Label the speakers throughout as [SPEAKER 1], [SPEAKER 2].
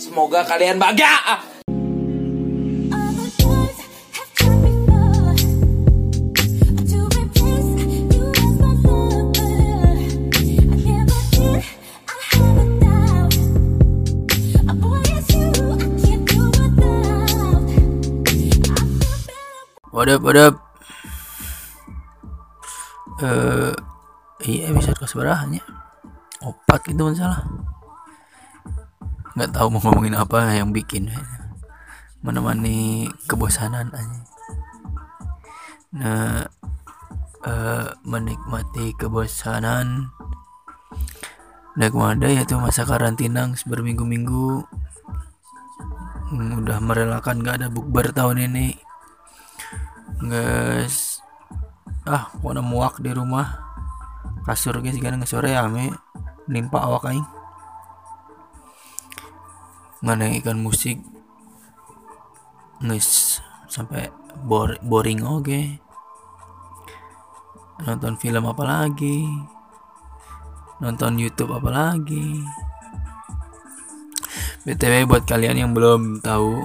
[SPEAKER 1] Semoga kalian bahagia. Ah.
[SPEAKER 2] What up, what up? Eh, iya episode ke seberapanya? Opat itu masalah. Nggak tahu mau ngomongin apa yang bikin menemani kebosanan aja. Nah, eh, menikmati kebosanan. Nah, ke mana ya tuh masa karantina berminggu-minggu. Hmm, Udah merelakan gak ada bukber tahun ini guys ah pokoknya muak di rumah kasur guys sekarang sore ame nimpa awak aing mana ikan musik nges sampai bor boring oke nonton film apa lagi? Nonton YouTube apa lagi? Btw buat kalian yang belum tahu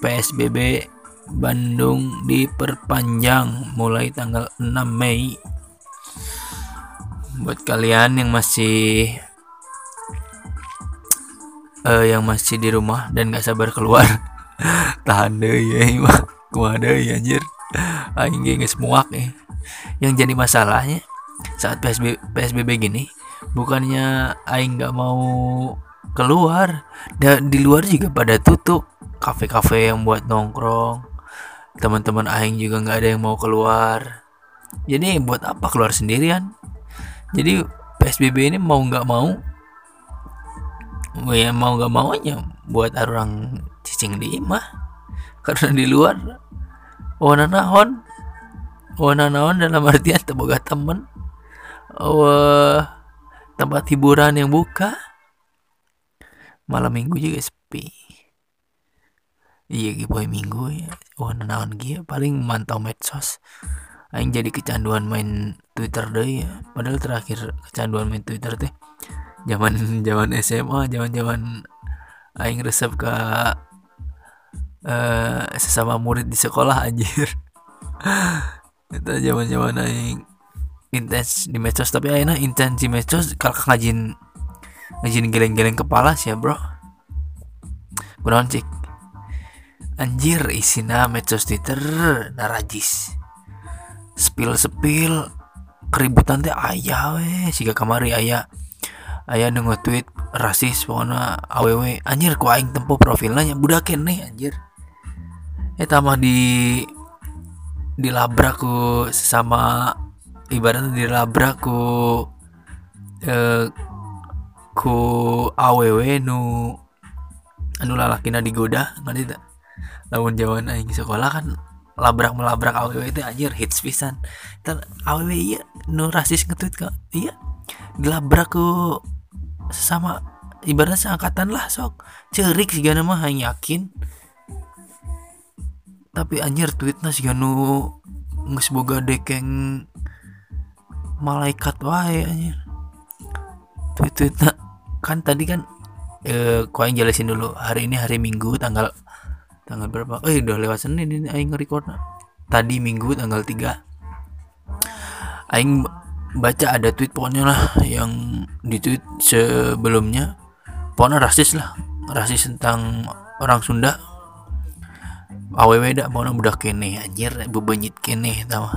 [SPEAKER 2] PSBB Bandung diperpanjang mulai tanggal 6 Mei. Buat kalian yang masih eh yang masih di rumah dan gak sabar keluar, tahan deh ya, mah kumaha deui anjir. Aing ge geus muak ya. Yang jadi masalahnya saat PSBB, PSBB gini, bukannya aing nggak mau keluar, dan di luar juga pada tutup kafe-kafe yang buat nongkrong teman-teman aing juga nggak ada yang mau keluar jadi buat apa keluar sendirian jadi psbb ini mau nggak mau ya mau nggak mau aja buat orang cicing di imah karena di luar wana nahon wana nahon dalam artian teboga temen. Wah tempat hiburan yang buka. Malam minggu juga sepi. Iya boy minggu ya. Wah naon gitu paling mantau medsos. Aing jadi kecanduan main twitter deh ya. Padahal terakhir kecanduan main twitter teh zaman zaman SMA zaman zaman aing resep ke eh sesama murid di sekolah anjir. Itu zaman zaman aing intens di medsos. Tapi akhirnya intens di medsos kalau ngajin ngajin geleng-geleng kepala sih ya bro cik? Anjir isina medsos Twitter narajis. Spill spill keributan teh aya we. Siga kamari aya aya nu tweet rasis pokoknya aww anjir ku aing tempo profilnya nya budak kene anjir. Eta mah di dilabrak ku sesama ibaratnya dilabrak ku eh, ku aww nu anu lalakina digoda ngerti tak? Lamun zaman aing sekolah kan labrak melabrak aww itu anjir hits pisan. Ntar aww iya nu rasis nge-tweet ka iya dilabrak ku sesama ibaratnya seangkatan lah sok. Cerik sih gana mah yakin. Tapi anjir tweetnya sih nu geus boga dekeng malaikat wae anjir. Tweet tweetnya kan tadi kan eh ku aing jelasin dulu hari ini hari Minggu tanggal tanggal berapa? Eh udah lewat Senin ini aing nge-record tadi Minggu tanggal 3 aing baca ada tweet pokoknya lah yang di tweet sebelumnya. Pokoknya rasis lah rasis tentang orang Sunda. Aww dah pokoknya budak kene anjir bebenyit kene tau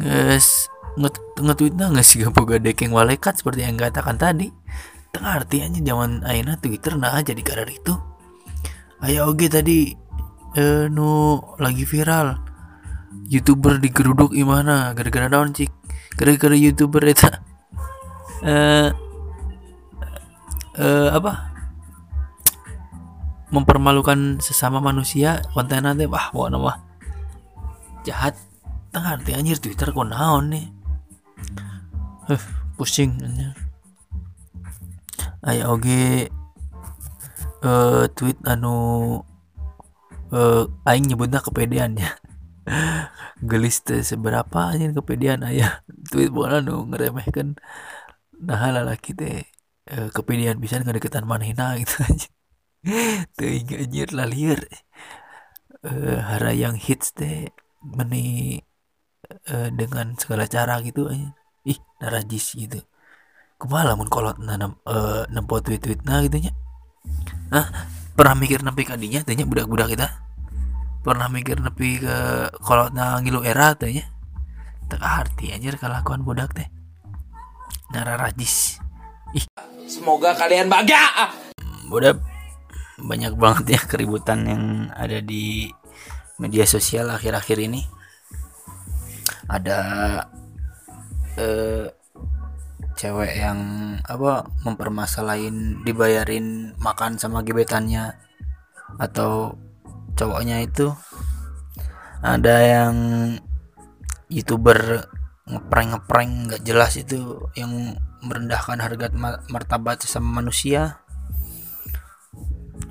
[SPEAKER 2] guys nge-tweetnya nggak sih boga dekeng walekat seperti yang katakan tadi. Tengah artinya zaman aina Twitter nah jadi karar itu. Aya oge tadi eh nu lagi viral. Youtuber digeruduk gimana? Gara-gara daun cik gara-gara youtuber itu. Eh eh apa? Mempermalukan sesama manusia konten nanti wah wah nama jahat. Tengah arti anjir twitter kok naon nih? Eh pusing anjir. Aya oge eh tweet anu eh aing nyebutnya kepedean ya. Gelis teh seberapa anjir kepedean aya tweet bola nu ngeremehkan nah lalaki teh eh, kepedean bisa ngedeketan manehna gitu aja
[SPEAKER 3] teuing anjir lah liar eh hara yang hits teh meni eh, dengan segala cara gitu anjir. ih narajis gitu. Kumaha lamun kolot nanam eh nempo tweet-tweet nah gitu nya? Hah? pernah mikir nepi kadinya tanya budak-budak kita? Pernah mikir nepi ke kolot na ngilu era tanya tak arti anjir kelakuan budak teh nararajis
[SPEAKER 4] Semoga kalian bahagia. Ah.
[SPEAKER 2] udah banyak banget ya keributan yang ada di media sosial akhir-akhir ini ada eh, cewek yang apa mempermasalahin dibayarin makan sama gebetannya atau cowoknya itu ada yang youtuber ngeprank ngeprank nggak jelas itu yang merendahkan harga ma- martabat sesama manusia.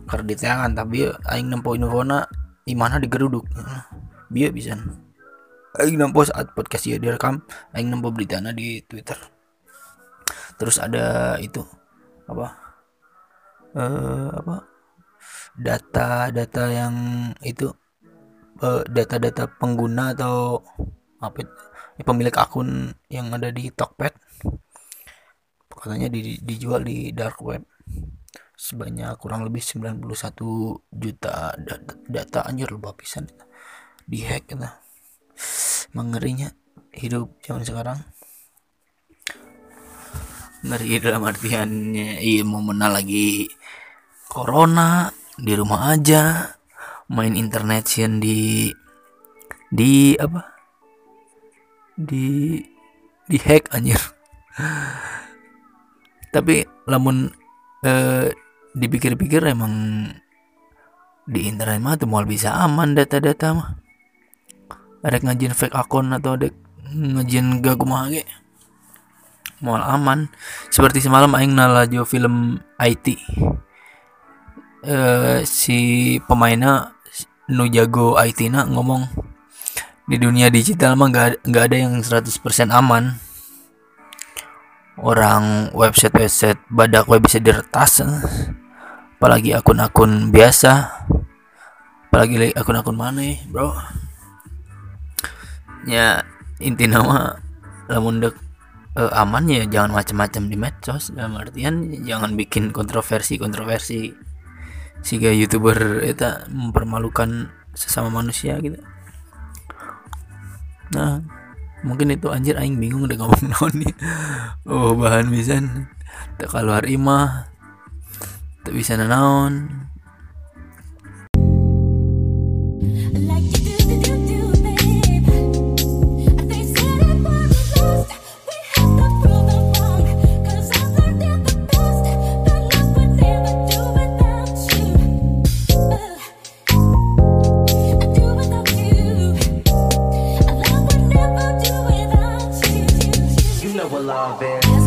[SPEAKER 2] Kerditeangan tapi aing nempo infona di mana digeruduk? Biar bisa aing nempo saat podcast ieu direkam aing nempo beritana di Twitter. Terus ada itu apa? Eh apa? Data-data yang itu eh, data-data pengguna atau apa ya, pemilik akun yang ada di Tokped katanya di- dijual di dark web. Sebanyak kurang lebih 91 juta data, data. Anjir lupa pisan. Di hack gitu. mengerinya hidup zaman sekarang. Ngeri dalam artiannya iya mau menang lagi corona di rumah aja main internet sian di di apa di di hack anjir. Tapi lamun eh, dipikir-pikir emang di internet mah tuh mau bisa aman data-data mah. Ada ngajin fake akun atau ada ngajin gak kumaha ge mau aman. Seperti semalam aing nalajo film IT eh si pemainnya nu jago IT na ngomong di dunia digital mah gak, nggak ada yang 100% aman. Orang website website badak web bisa diretas eh. apalagi akun-akun biasa. Apalagi akun-akun mana bro? Ya inti nama lamun dek eh, aman ya jangan macam-macam di medsos. Dalam artian jangan bikin kontroversi kontroversi sehingga youtuber itu mempermalukan sesama manusia gitu nah mungkin itu anjir aing bingung udah ngomong naon nih. Oh bahan pisan. Tak keluar imah tak bisa naon We love it.